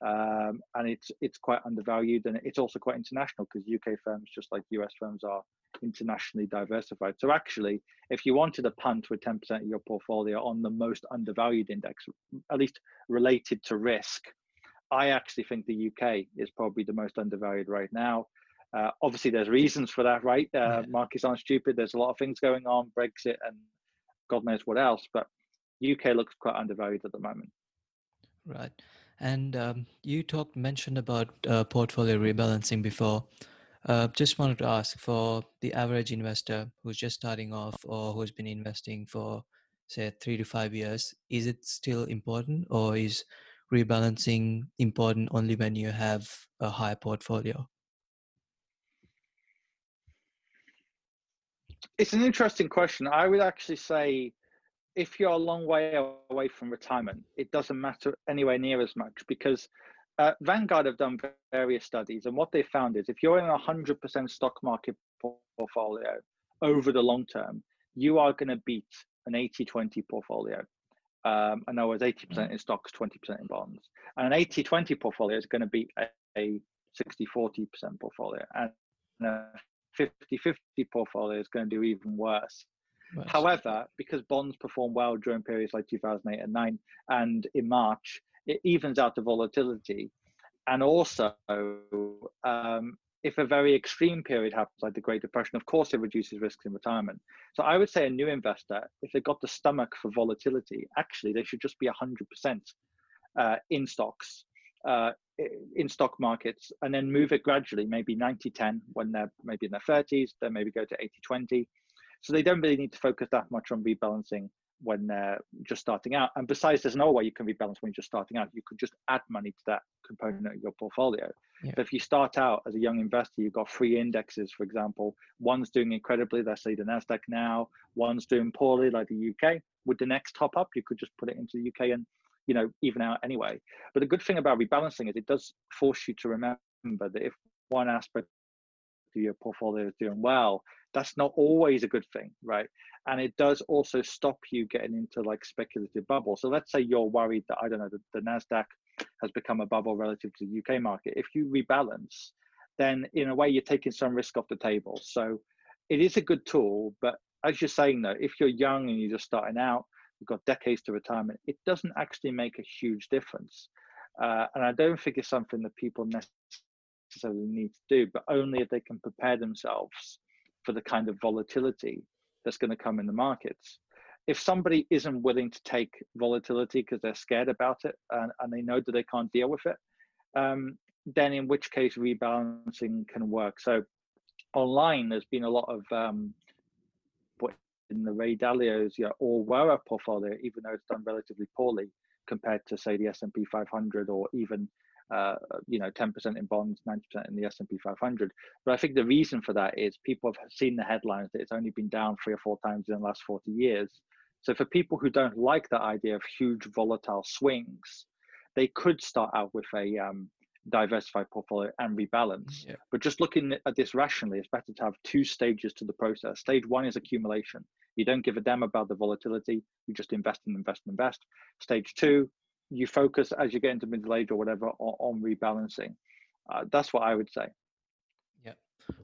Um, and it's it's quite undervalued and it's also quite international because UK firms, just like US firms, are internationally diversified. So actually, if you wanted a punt with 10% of your portfolio on the most undervalued index, at least related to risk, I actually think the UK is probably the most undervalued right now. Uh, obviously, there's reasons for that, right? Uh, yeah. Markets aren't stupid. There's a lot of things going on, Brexit and God knows what else. But UK looks quite undervalued at the moment. Right. And um, you talked mentioned about uh, portfolio rebalancing before. Uh, just wanted to ask for the average investor who's just starting off or who's been investing for say three to five years, is it still important or is rebalancing important only when you have a high portfolio? It's an interesting question. I would actually say if you're a long way away from retirement, it doesn't matter anywhere near as much because uh, Vanguard have done various studies, and what they found is if you're in a 100% stock market portfolio over the long term, you are going to beat an 80 20 portfolio. Um, I know it's 80% in stocks, 20% in bonds. And an 80 20 portfolio is going to beat a, a 60 40% portfolio. And a 50 50 portfolio is going to do even worse. Right. However, because bonds perform well during periods like 2008 and 9 and in March, it evens out the volatility. And also, um, if a very extreme period happens, like the Great Depression, of course, it reduces risks in retirement. So I would say a new investor, if they've got the stomach for volatility, actually, they should just be 100% uh, in stocks, uh, in stock markets, and then move it gradually, maybe 90 10 when they're maybe in their 30s, then maybe go to 80 20. So they don't really need to focus that much on rebalancing when they're just starting out. And besides, there's no way you can rebalance when you're just starting out. You could just add money to that component of your portfolio. Yeah. But if you start out as a young investor, you've got three indexes, for example. One's doing incredibly, let's say the Nasdaq now. One's doing poorly, like the UK. With the next top up, you could just put it into the UK and you know even out anyway. But the good thing about rebalancing is it does force you to remember that if one aspect of your portfolio is doing well, that's not always a good thing, right? And it does also stop you getting into like speculative bubbles So let's say you're worried that I don't know the, the Nasdaq has become a bubble relative to the UK market. If you rebalance, then in a way you're taking some risk off the table. So it is a good tool, but as you're saying though, if you're young and you're just starting out, you've got decades to retirement, it doesn't actually make a huge difference. Uh, and I don't think it's something that people necessarily need to do, but only if they can prepare themselves for the kind of volatility that's going to come in the markets. If somebody isn't willing to take volatility because they're scared about it and, and, they know that they can't deal with it, um, then in which case rebalancing can work. So online, there's been a lot of um, in the Ray Dalio's you know, all Weather portfolio, even though it's done relatively poorly compared to say the S&P 500 or even uh, you know 10% in bonds 90% in the s&p 500 but i think the reason for that is people have seen the headlines that it's only been down three or four times in the last 40 years. So for people who don't like the idea of huge volatile swings they could start out with a um, diversified portfolio and rebalance yeah. but just looking at this rationally it's better to have two stages to the process stage one is accumulation you don't give a damn about the volatility you just invest and invest and invest stage two you focus as you get into middle age or whatever on, on rebalancing. Uh, that's what I would say. Yeah,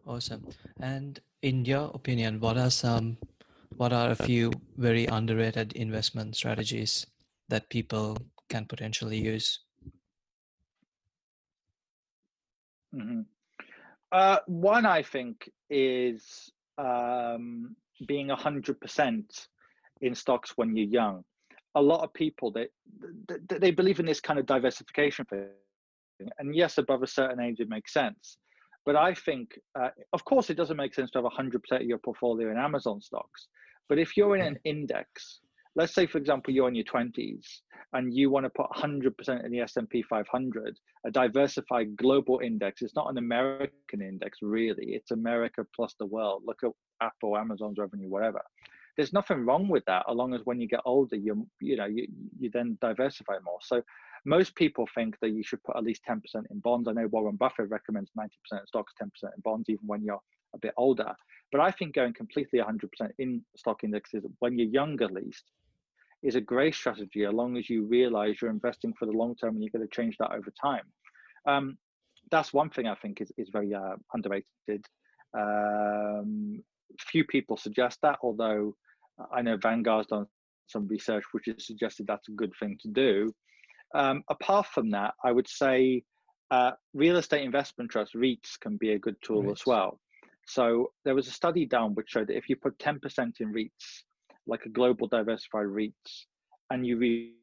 awesome. And in your opinion, what are some, what are a few very underrated investment strategies that people can potentially use? Mm-hmm. Uh, one, I think, is um, being 100% in stocks when you're young. A lot of people that they, they, believe in this kind of diversification thing. And yes above a certain age it makes sense. But i think uh, of course it doesn't make sense to have 100% of your portfolio in amazon stocks. But if you're in an index let's say for example you're in your 20s and you want to put 100% in the s&p 500 a diversified global index it's not an american index really it's america plus the world look at apple amazon's revenue whatever there's nothing wrong with that, as long as when you get older, you you know you you then diversify more. So most people think that you should put at least 10% in bonds. I know Warren Buffett recommends 90% in stocks, 10% in bonds, even when you're a bit older. But I think going completely 100% in stock indexes when you're young, at least, is a great strategy as long as you realize you're investing for the long term and you're going to change that over time. Um, that's one thing I think is, is very uh, underrated. Um, few people suggest that, although I know Vanguard's done some research which has suggested that's a good thing to do. Um, apart from that, I would say uh, real estate investment trusts, REITs, can be a good tool as well. So there was a study done which showed that if you put 10% in REITs, like a global diversified REITs, and you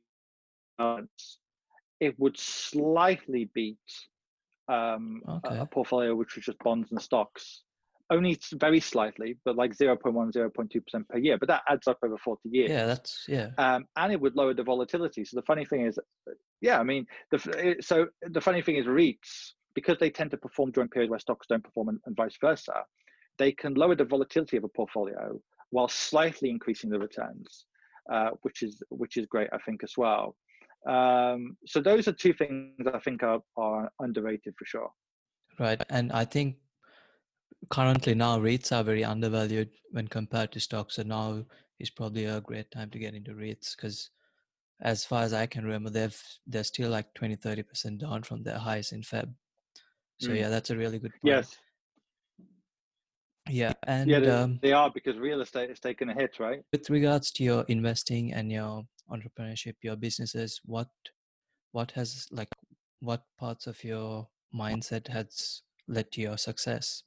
rebalance, it would slightly beat um, okay. a, a portfolio which was just bonds and stocks only very slightly, but like 0.1, 0.2% per year. But that adds up over 40 years. Yeah, that's, yeah. Um, and it would lower the volatility. So the funny thing is, yeah, I mean, the, so the funny thing is REITs, because they tend to perform during periods where stocks don't perform and, and vice versa, they can lower the volatility of a portfolio while slightly increasing the returns, uh, which is which is great, I think, as well. Um, so those are two things I think are, are underrated for sure. Right, and I think currently now REITs are very undervalued when compared to stocks. So now is probably a great time to get into REITs because as far as I can remember, they've they're still like 20, 30 percent down from their highs in Feb. So mm. yeah, that's a really good point. Yes. Yeah, and yeah, they, um, they are because real estate is taking a hit, right? with regards to your investing and your entrepreneurship, your businesses, what what has like what parts of your mindset has led to your success?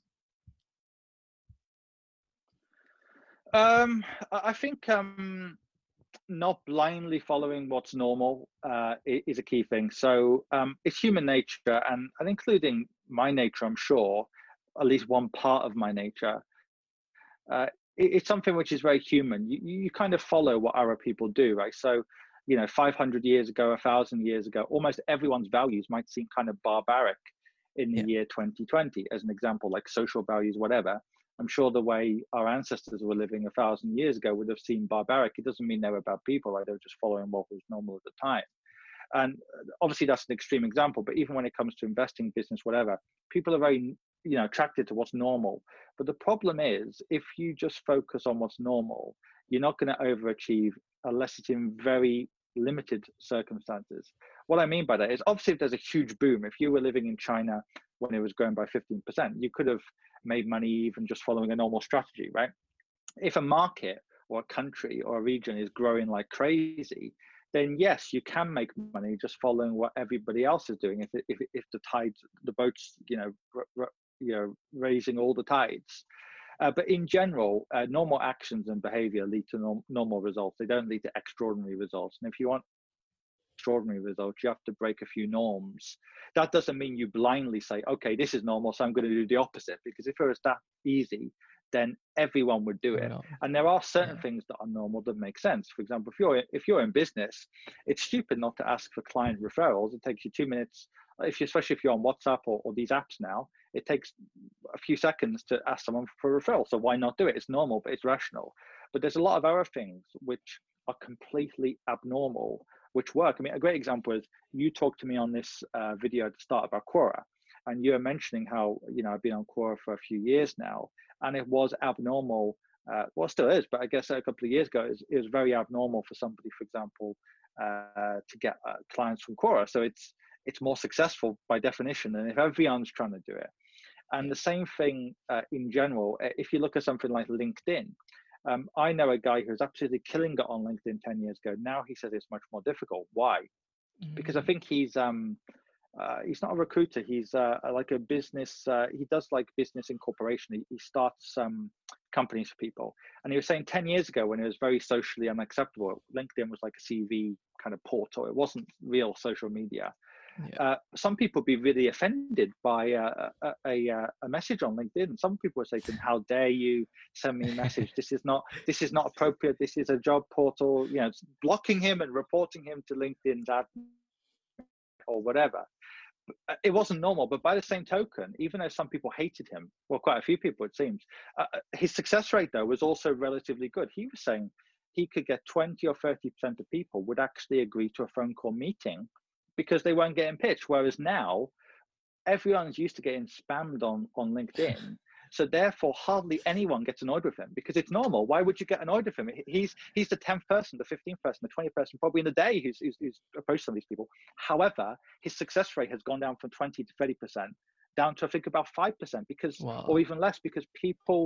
Um, I think um, not blindly following what's normal uh, is a key thing. So um, it's human nature, and, and including my nature, I'm sure, at least one part of my nature. Uh, it, it's something which is very human. You, you kind of follow what other people do, right? So, you know, 500 years ago, a thousand years ago, almost everyone's values might seem kind of barbaric in the Yeah. year 2020, as an example, like social values, whatever. I'm sure the way our ancestors were living a thousand years ago would have seemed barbaric. It doesn't mean they were bad people, right? They were just following what was normal at the time. And uh, obviously, that's an extreme example. But even when it comes to investing, business, whatever, people are very, you know, attracted to what's normal. But the problem is, if you just focus on what's normal, you're not going to overachieve unless it's in very limited circumstances. What I mean by that is, obviously, if there's a huge boom, if you were living in China when it was growing by 15%, you could have made money even just following a normal strategy, right? If a market or a country or a region is growing like crazy, then yes, you can make money just following what everybody else is doing. If if if the tides, the boats, you know, you know, raising all the tides. Uh, but in general, uh, normal actions and behavior lead to norm- normal results. They don't lead to extraordinary results. And if you want extraordinary results, you have to break a few norms. That doesn't mean you blindly say, okay, this is normal, so I'm going to do the opposite. Because if it was that easy, then everyone would do it. No. And there are certain Yeah. things that are normal that make sense. For example, if you're if you're in business, it's stupid not to ask for client referrals. It takes you two minutes. If you, especially if you're on WhatsApp or, or these apps now, it takes a few seconds to ask someone for a referral. So why not do it? It's normal, but it's rational. But there's a lot of other things which are completely abnormal, which work. I mean, a great example is you talked to me on this uh, video at the start about Quora, and you were mentioning how you know I've been on Quora for a few years now, and it was abnormal. Uh, well, still is, but I guess a couple of years ago, it was, it was very abnormal for somebody, for example, uh, to get uh, clients from Quora. So it's it's more successful by definition than if everyone's trying to do it. And the same thing uh, in general, if you look at something like LinkedIn, um, I know a guy who's absolutely killing it on LinkedIn 10 years ago. Now he says it's much more difficult. Why? Because I Mm. think he's um, uh, he's not a recruiter. He's uh, like a business. Uh, he does like business incorporation. He, he starts um, companies for people. And he was saying 10 years ago when it was very socially unacceptable, LinkedIn was like a CV kind of portal. It wasn't real social media Yeah. uh, some people be really offended by uh, a, a, a, a message on LinkedIn. Some people are saying, "How dare you send me a message? This is not this is not appropriate. This is a job portal." You know, blocking him and reporting him to LinkedIn's admin or whatever. Uh, It wasn't normal, but by the same token, even though some people hated him, well, quite a few people it seems, uh, uh, his success rate though was also relatively good. He was saying he could get 20 or 30 percent of people would actually agree to a phone call meeting because they weren't getting pitched. Whereas now, everyone's used to getting spammed on on LinkedIn. So therefore, hardly anyone gets annoyed with him because it's normal. Why would you get annoyed with him? He's he's the tenth person, the fifteenth person, the twentieth person, probably in the day who's, who's who's approached some of these people. However, his success rate has gone down from twenty to thirty percent, down to I think about five percent because, Wow. or even less because people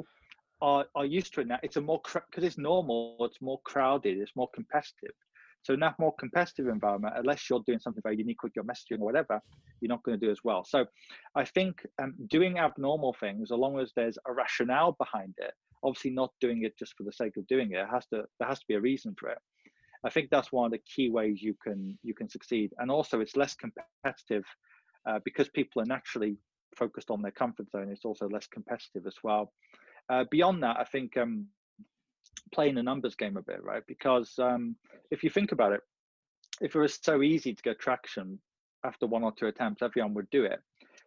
are are used to it now. It's a more because it's normal. It's more crowded. It's more competitive. So in that more competitive environment, unless you're doing something very unique with your messaging or whatever, you're not going to do as well. So I think um, doing abnormal things, as long as there's a rationale behind it, obviously not doing it just for the sake of doing it, it has to there has to be a reason for it. I think that's one of the key ways you can you can succeed. And also, it's less competitive uh, because people are naturally focused on their comfort zone. It's also less competitive as well. Uh, beyond that, I think um, playing the numbers game a bit, right? Because um, if you think about it, if it was so easy to get traction after one or two attempts, everyone would do it.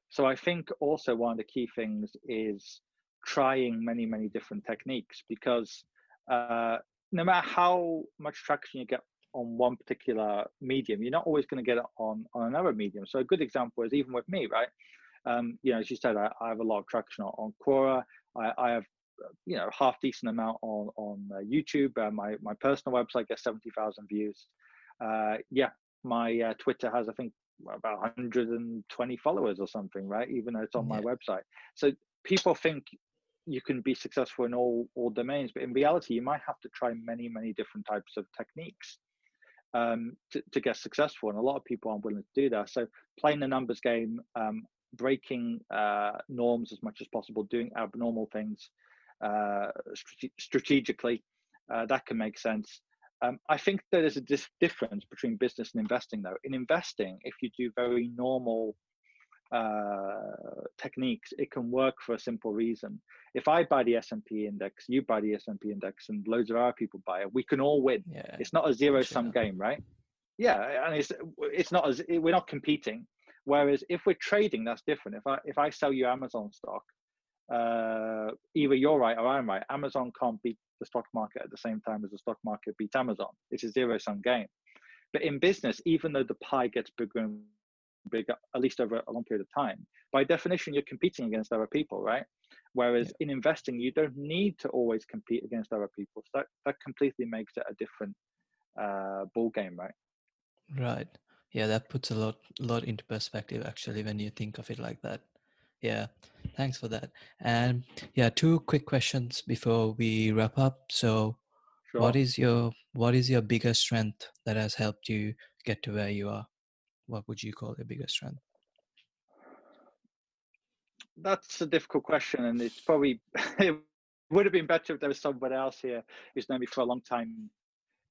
So I think also one of the key things is trying many, many different techniques because uh, no matter how much traction you get on one particular medium, you're not always going to get it on, on another medium. So a good example is even with me, right? Um, you know, as you said, I, I have a lot of traction on, on Quora. I, I have you know half decent amount on on uh, YouTube. Uh, my my personal website gets seventy thousand views. Uh, yeah, my uh, Twitter has I think about 120 followers or something, right? Even though it's on my website. So people think you can be successful in all all domains but in reality you might have to try many many different types of techniques um, to, to get successful and a lot of people aren't willing to do that so playing the numbers game um, breaking uh, norms as much as possible doing abnormal things uh, strate- strategically uh, that can make sense um, I think there is a dis- difference between business and investing, though. In investing, if you do very normal uh, techniques, it can work for a simple reason. If I buy the S&P index, you buy the S&P index, and loads of our people buy it, we can all win. Yeah. It's not a zero-sum game, right? Yeah, and it's it's not as we're not competing. Whereas if we're trading, that's different. If I if I sell you Amazon stock, uh, either you're right or I'm right. Amazon can't beat the stock market at the same time as the stock market beats Amazon. It's a zero sum game. But in business, even though the pie gets bigger and bigger, at least over a long period of time, by definition, you're competing against other people, right? Whereas yeah. in investing, you don't need to always compete against other people. So that, that completely makes it a different uh, ball game, right? Right. Yeah, that puts a lot lot into perspective actually when you think of it like that. Yeah, thanks for that. And yeah, two quick questions before we wrap up. So, sure. what is your what is your biggest strength that has helped you get to where you are? What would you call your biggest strength? That's a difficult question, and it's probably it would have been better if there was someone else here who's known me for a long time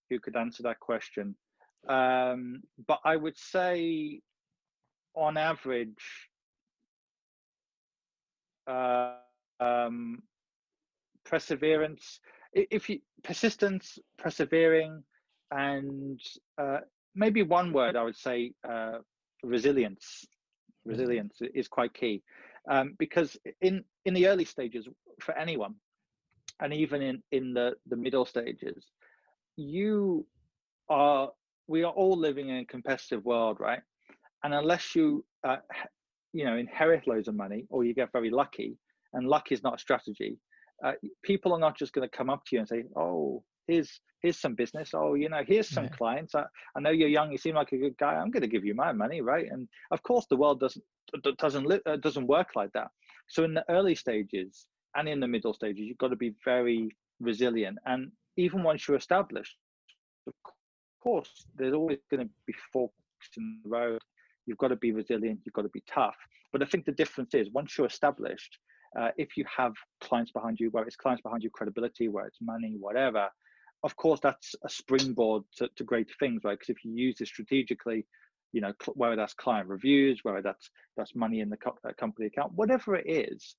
who could answer that question. Um, but I would say, on average, uh, um, perseverance. If you persistence, persevering, and uh, maybe one word I would say uh, resilience. Resilience is quite key um, because in in the early stages for anyone, and even in in the the middle stages, you are we are all living in a competitive world, right? And unless you uh, you know inherit loads of money or you get very lucky and luck is not a strategy. Uh, people are not just going to come up to you and say oh here's here's some business. Oh you know here's some yeah. clients. I, I know you're young. You seem like a good guy. I'm going to give you my money right? And of course the world doesn't doesn't uh, doesn't work like that. So in the early stages and in the middle stages you've got to be very resilient. And even once you're established of course there's always going to be forks in the road You've got to be resilient. You've got to be tough. But I think the difference is once you're established, uh, if you have clients behind you, where it's clients behind you, credibility, where it's money, whatever, of course that's a springboard to, to great things, right? Because if you use it strategically, you know, cl- whether that's client reviews, whether that's that's money in the co- uh, company account, whatever it is,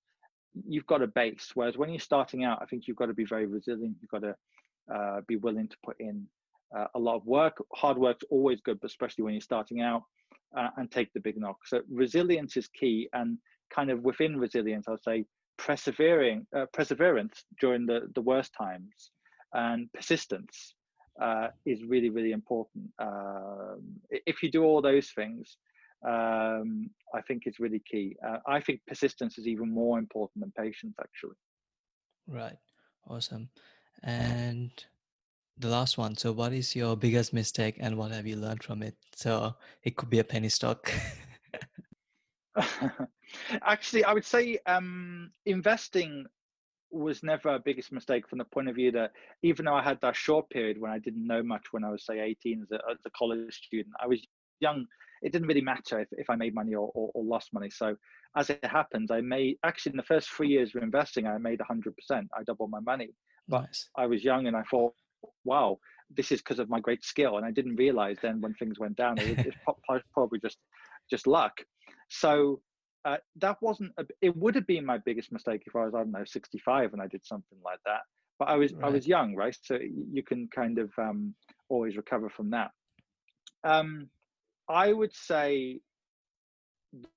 you've got a base. Whereas when you're starting out, I think you've got to be very resilient. You've got to uh, be willing to put in uh, a lot of work. Hard work's always good, but especially when you're starting out uh, and take the big knock. So resilience is key, and kind of within resilience, I'll say persevering, uh, perseverance during the the worst times, and persistence uh, is really really important. Um, if you do all those things, um, I think it's really key. Uh, I think persistence is even more important than patience, actually. Right. Awesome. And the last one. So, what is your biggest mistake and what have you learned from it? So, it could be a penny stock. Actually, I would say um, investing was never a biggest mistake from the point of view that even though I had that short period when I didn't know much when I was, say, 18 as a, as a college student, I was young. It didn't really matter if, if I made money or, or, or lost money. So, as it happens, I made actually in the first three years of investing, I made 100%. I doubled my money. But nice. I was young and I thought, wow, this is because of my great skill. And I didn't realize then when things went down, it, was probably just just luck. So uh, that wasn't. A, it would have been my biggest mistake if I was I don't know 65 and I did something like that. But I was right. I was young, right? So you can kind of um, always recover from that. Um, I would say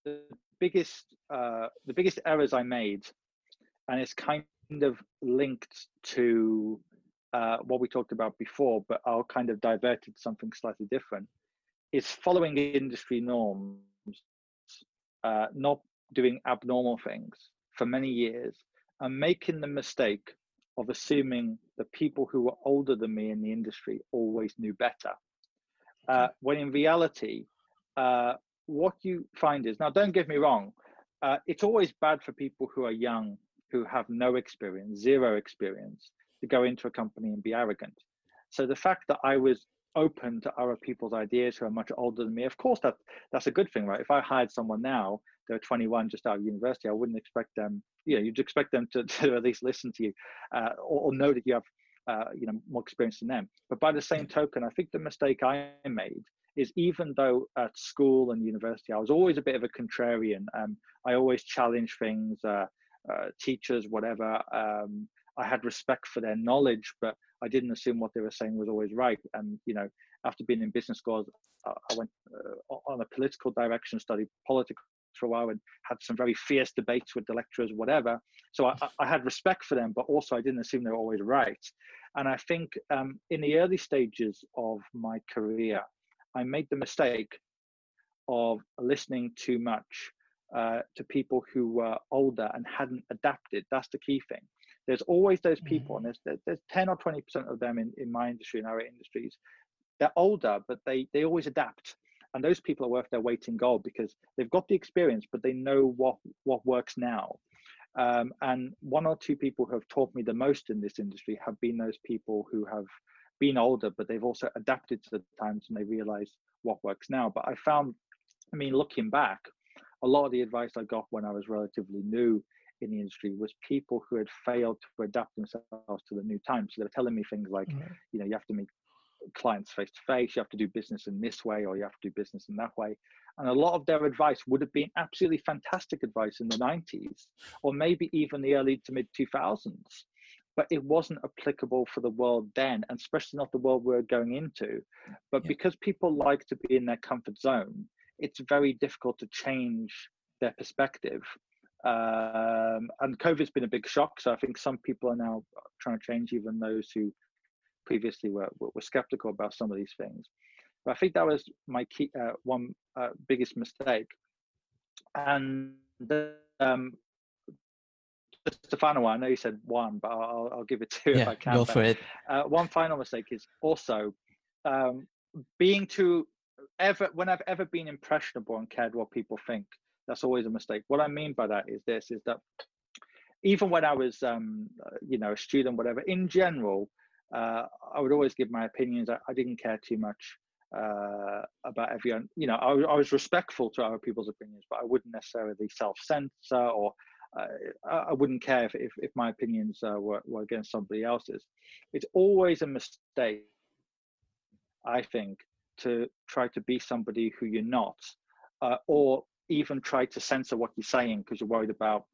the biggest uh, the biggest errors I made, and it's kind of linked to uh, what we talked about before, but I'll kind of divert it to something slightly different, is following industry norms, uh, not doing abnormal things for many years, and making the mistake of assuming that people who were older than me in the industry always knew better. Uh, when in reality, uh, what you find is now, don't get me wrong, uh, it's always bad for people who are young who have no experience, zero experience, to go into a company and be arrogant. So the fact that I was open to other people's ideas who are much older than me, of course that that's a good thing, right? If I hired someone now, they're 21 just out of university, I wouldn't expect them, you know, you'd expect them to, to at least listen to you uh, or, or, know that you have, uh, you know, more experience than them. But by the same token, I think the mistake I made is even though at school and university I was always a bit of a contrarian, um, I always challenged things, uh, uh, teachers, whatever. Um, I had respect for their knowledge, but I didn't assume what they were saying was always right. And you know, after being in business schools, I went uh, on a political direction, studied politics for a while, and had some very fierce debates with the lecturers, whatever. So I, I had respect for them, but also I didn't assume they were always right. And I think um, in the early stages of my career, I made the mistake of listening too much uh, to people who were older and hadn't adapted. That's the key thing. There's always those people, mm-hmm. and there's, there's 10 or 20% of them in, in my industry, in our industries. They're older, but they, they always adapt. And those people are worth their weight in gold because they've got the experience, but they know what, what works now. Um, and one or two people who have taught me the most in this industry have been those people who have been older, but they've also adapted to the times and they realize what works now. But I found, I mean, looking back, a lot of the advice I got when I was relatively new in the industry was people who had failed to adapt themselves to the new times. So they were telling me things like, mm-hmm. you know, you have to meet clients face to face, you have to do business in this way, or you have to do business in that way. And a lot of their advice would have been absolutely fantastic advice in the 90s, or maybe even the early to mid 2000s but it wasn't applicable for the world then, and especially not the world we're going into. But yeah. because people like to be in their comfort zone, it's very difficult to change their perspective. Um, and COVID's been a big shock. So I think some people are now trying to change, even those who previously were, were skeptical about some of these things. But I think that was my key, uh, one uh, biggest mistake. And um, just a final one. I know you said one, but I'll, I'll give it two yeah, if I can. Go for it. Uh, one final mistake is also um, being too ever when I've ever been impressionable and cared what people think. That's always a mistake. What I mean by that is this: is that even when I was, um, you know, a student, whatever, in general, uh, I would always give my opinions. I, I didn't care too much uh, about everyone. You know, I, I, was respectful to other people's opinions, but I wouldn't necessarily self-censor or I, I wouldn't care if, if, if my opinions uh, were, were against somebody else's. It's always a mistake, I think, to try to be somebody who you're not, uh, or even try to censor what you're saying because you're worried about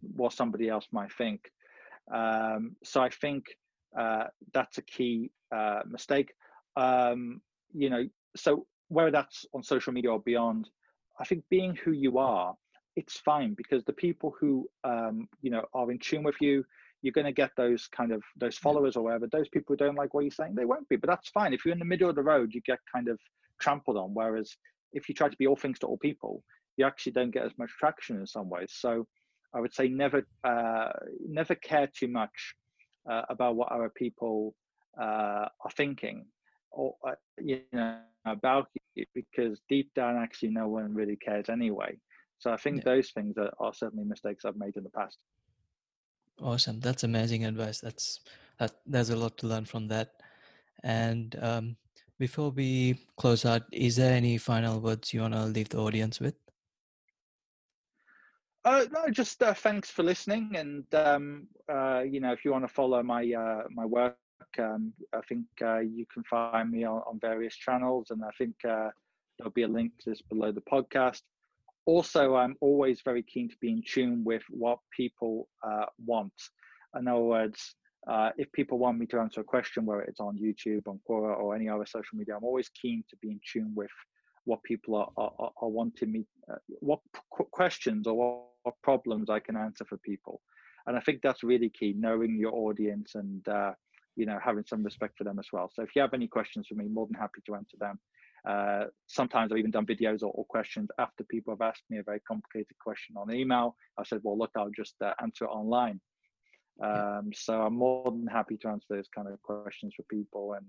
what somebody else might think. Um, so I think uh, that's a key uh, mistake. Um, you know, so whether that's on social media or beyond, I think being who you are it's fine because the people who um, you know are in tune with you you're going to get those kind of those followers or whatever those people who don't like what you're saying they won't be but that's fine if you're in the middle of the road you get kind of trampled on whereas if you try to be all things to all people you actually don't get as much traction in some ways so i would say never uh, never care too much uh, about what other people uh, are thinking or uh, you know about you because deep down actually no one really cares anyway so I think yeah. those things are, are certainly mistakes I've made in the past. Awesome. That's amazing advice. That's that, there's a lot to learn from that. And um, before we close out, is there any final words you want to leave the audience with? Uh, no, just uh, thanks for listening. And um, uh, you know, if you want to follow my uh, my work, um, I think uh, you can find me on, on, various channels, and I think uh, there'll be a link to this below the podcast also, I'm always very keen to be in tune with what people uh, want. In other words, uh, if people want me to answer a question, whether it's on YouTube, on Quora, or any other social media, I'm always keen to be in tune with what people are, are, are wanting me, uh, what questions or what, what, problems I can answer for people. And I think that's really key, knowing your audience and, uh, you know, having some respect for them as well. So if you have any questions for me, more than happy to answer them. Uh, sometimes I've even done videos or, or, questions after people have asked me a very complicated question on email. I said, well, look, I'll just uh, answer it online. Um, so I'm more than happy to answer those kind of questions for people. And,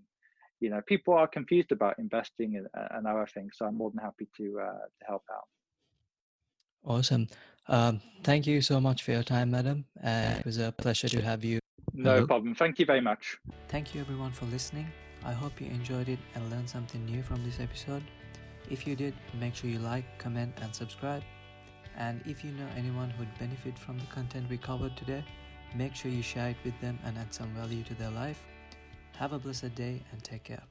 you know, people are confused about investing and, and other things. So I'm more than happy to, uh, to help out. Awesome. Um, thank you so much for your time, madam. Uh, it was a pleasure to have you. No Hello. problem. Thank you very much. Thank you, everyone, for listening. I hope you enjoyed it and learned something new from this episode. If you did, make sure you like, comment, and subscribe. And if you know anyone who'd benefit from the content we covered today, make sure you share it with them and add some value to their life. Have a blessed day and take care.